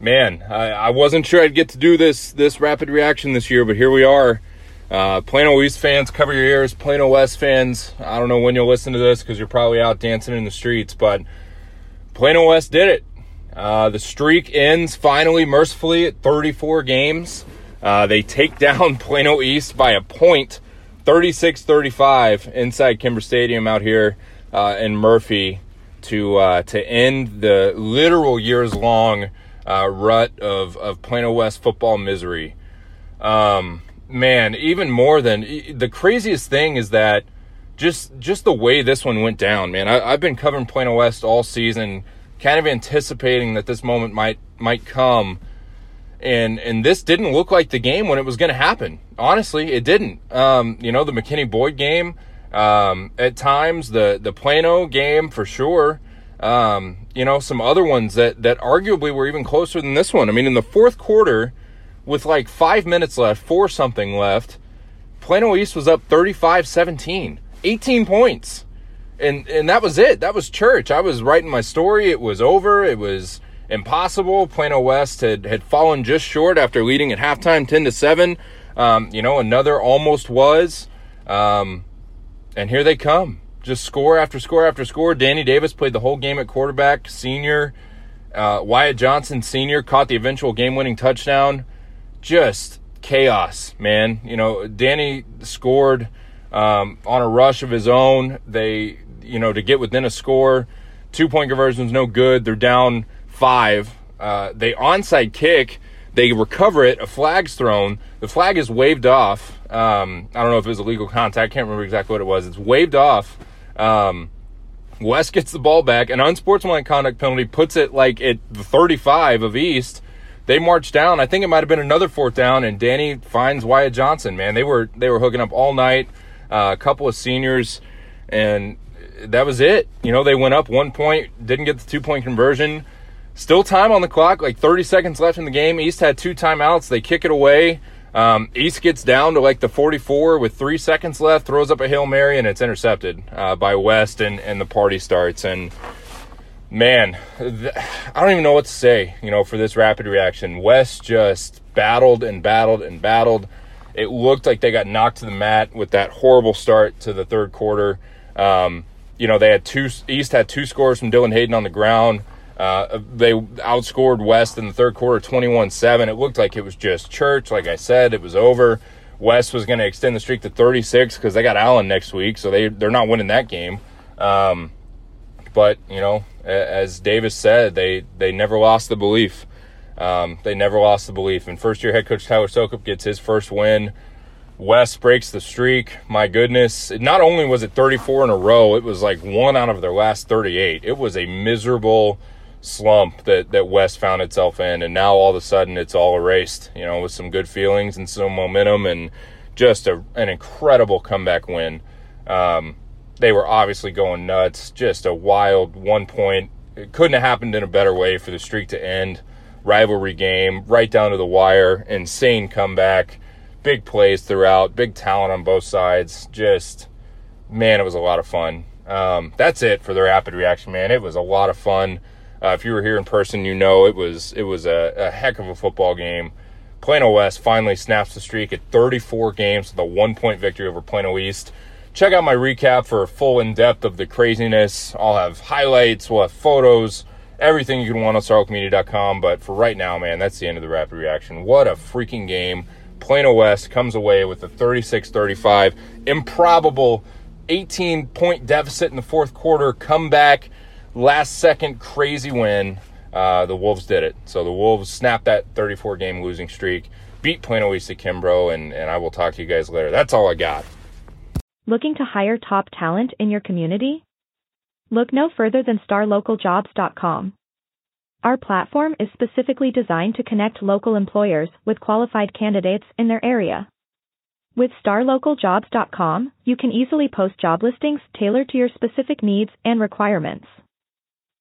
man, I, I, wasn't sure I'd get to do this this rapid reaction this year, but here we are. Uh, Plano East fans, cover your ears. Plano West fans, I don't know when you'll listen to this because you're probably out dancing in the streets, but Plano West did it. Uh, the streak ends finally, mercifully, at 34 games. Uh, they take down Plano East by a point 36 35 inside Kimbrough Stadium out here uh, in Murphy to uh, to end the literal years long uh, rut of, of Plano West football misery. Um, man, even more than the craziest thing is that just just the way this one went down, man. I, I've been covering Plano West all season, kind of anticipating that this moment might might come and and this didn't look like the game when it was going to happen. Honestly, it didn't. Um, you know, the McKinney Boyd game, um, at times the the Plano game for sure. Um, you know, some other ones that that arguably were even closer than this one. I mean, in the fourth quarter, with like five minutes left, four something left, Plano East was up 35-17, 18 points. And and that was it. That was church. I was writing my story. It was over. It was impossible. Plano West had, had fallen just short after leading at halftime 10 to 7. Um, you know, another almost was. Um, and here they come. Just score after score after score. Danny Davis played the whole game at quarterback. Senior. Uh, Wyatt Johnson, senior, caught the eventual game winning touchdown. Just chaos, man. You know, Danny scored um, on a rush of his own. They, you know, to get within a score. Two point conversions, no good. They're down five. Uh, they onside kick. They recover it. A flag's thrown. The flag is waved off. Um, I don't know if it was illegal contact. I can't remember exactly what it was. It's waved off. Um, West gets the ball back. An unsportsmanlike conduct penalty puts it like at the 35 of East. They march down. I think it might have been another fourth down, and Danny finds Wyatt Johnson. Man, they were they were hooking up all night. Uh, a couple of seniors, and that was it. You know, they went up one point, didn't get the two point conversion. Still time on the clock, like 30 seconds left in the game. East had two timeouts. They kick it away. Um, East gets down to like the 44 with three seconds left, throws up a Hail Mary, and it's intercepted uh, by West, and, and the party starts. And man, th- I don't even know what to say, you know, for this rapid reaction. West just battled and battled and battled. It looked like they got knocked to the mat with that horrible start to the third quarter. Um, you know, they had two, East had two scores from Dylan Hayden on the ground. Uh, they outscored West in the third quarter 21 7. It looked like it was just church. Like I said, it was over. West was going to extend the streak to 36 because they got Allen next week, so they, they're not winning that game. Um, but, you know, as Davis said, they, they never lost the belief. Um, they never lost the belief. And first year head coach Tyler Sokup gets his first win. West breaks the streak. My goodness. Not only was it 34 in a row, it was like one out of their last 38. It was a miserable slump that that West found itself in, and now all of a sudden it's all erased. You know, with some good feelings and some momentum, and just a, an incredible comeback win. Um, they were obviously going nuts. Just a wild one point. It couldn't have happened in a better way for the streak to end. Rivalry game, right down to the wire. Insane comeback. Big plays throughout. Big talent on both sides. Just man, it was a lot of fun. Um, that's it for the rapid reaction, man. It was a lot of fun. Uh, if you were here in person, you know it was it was a, a, heck of a football game. Plano West finally snaps the streak at 34 games with a one point victory over Plano East. Check out my recap for a full in depth of the craziness. I'll have highlights, we'll have photos, everything you can want on StarLocalMedia.com. But for right now, man, that's the end of the rapid reaction. What a freaking game. Plano West comes away with a 36 35, improbable 18 point deficit in the fourth quarter, comeback last second crazy win. Uh, the Wolves did it. So the Wolves snapped that 34 game losing streak, beat Plano East Kimbrough, and, and I will talk to you guys later. That's all I got. Looking to hire top talent in your community? Look no further than starlocaljobs.com. Our platform is specifically designed to connect local employers with qualified candidates in their area. With starlocaljobs.com, you can easily post job listings tailored to your specific needs and requirements.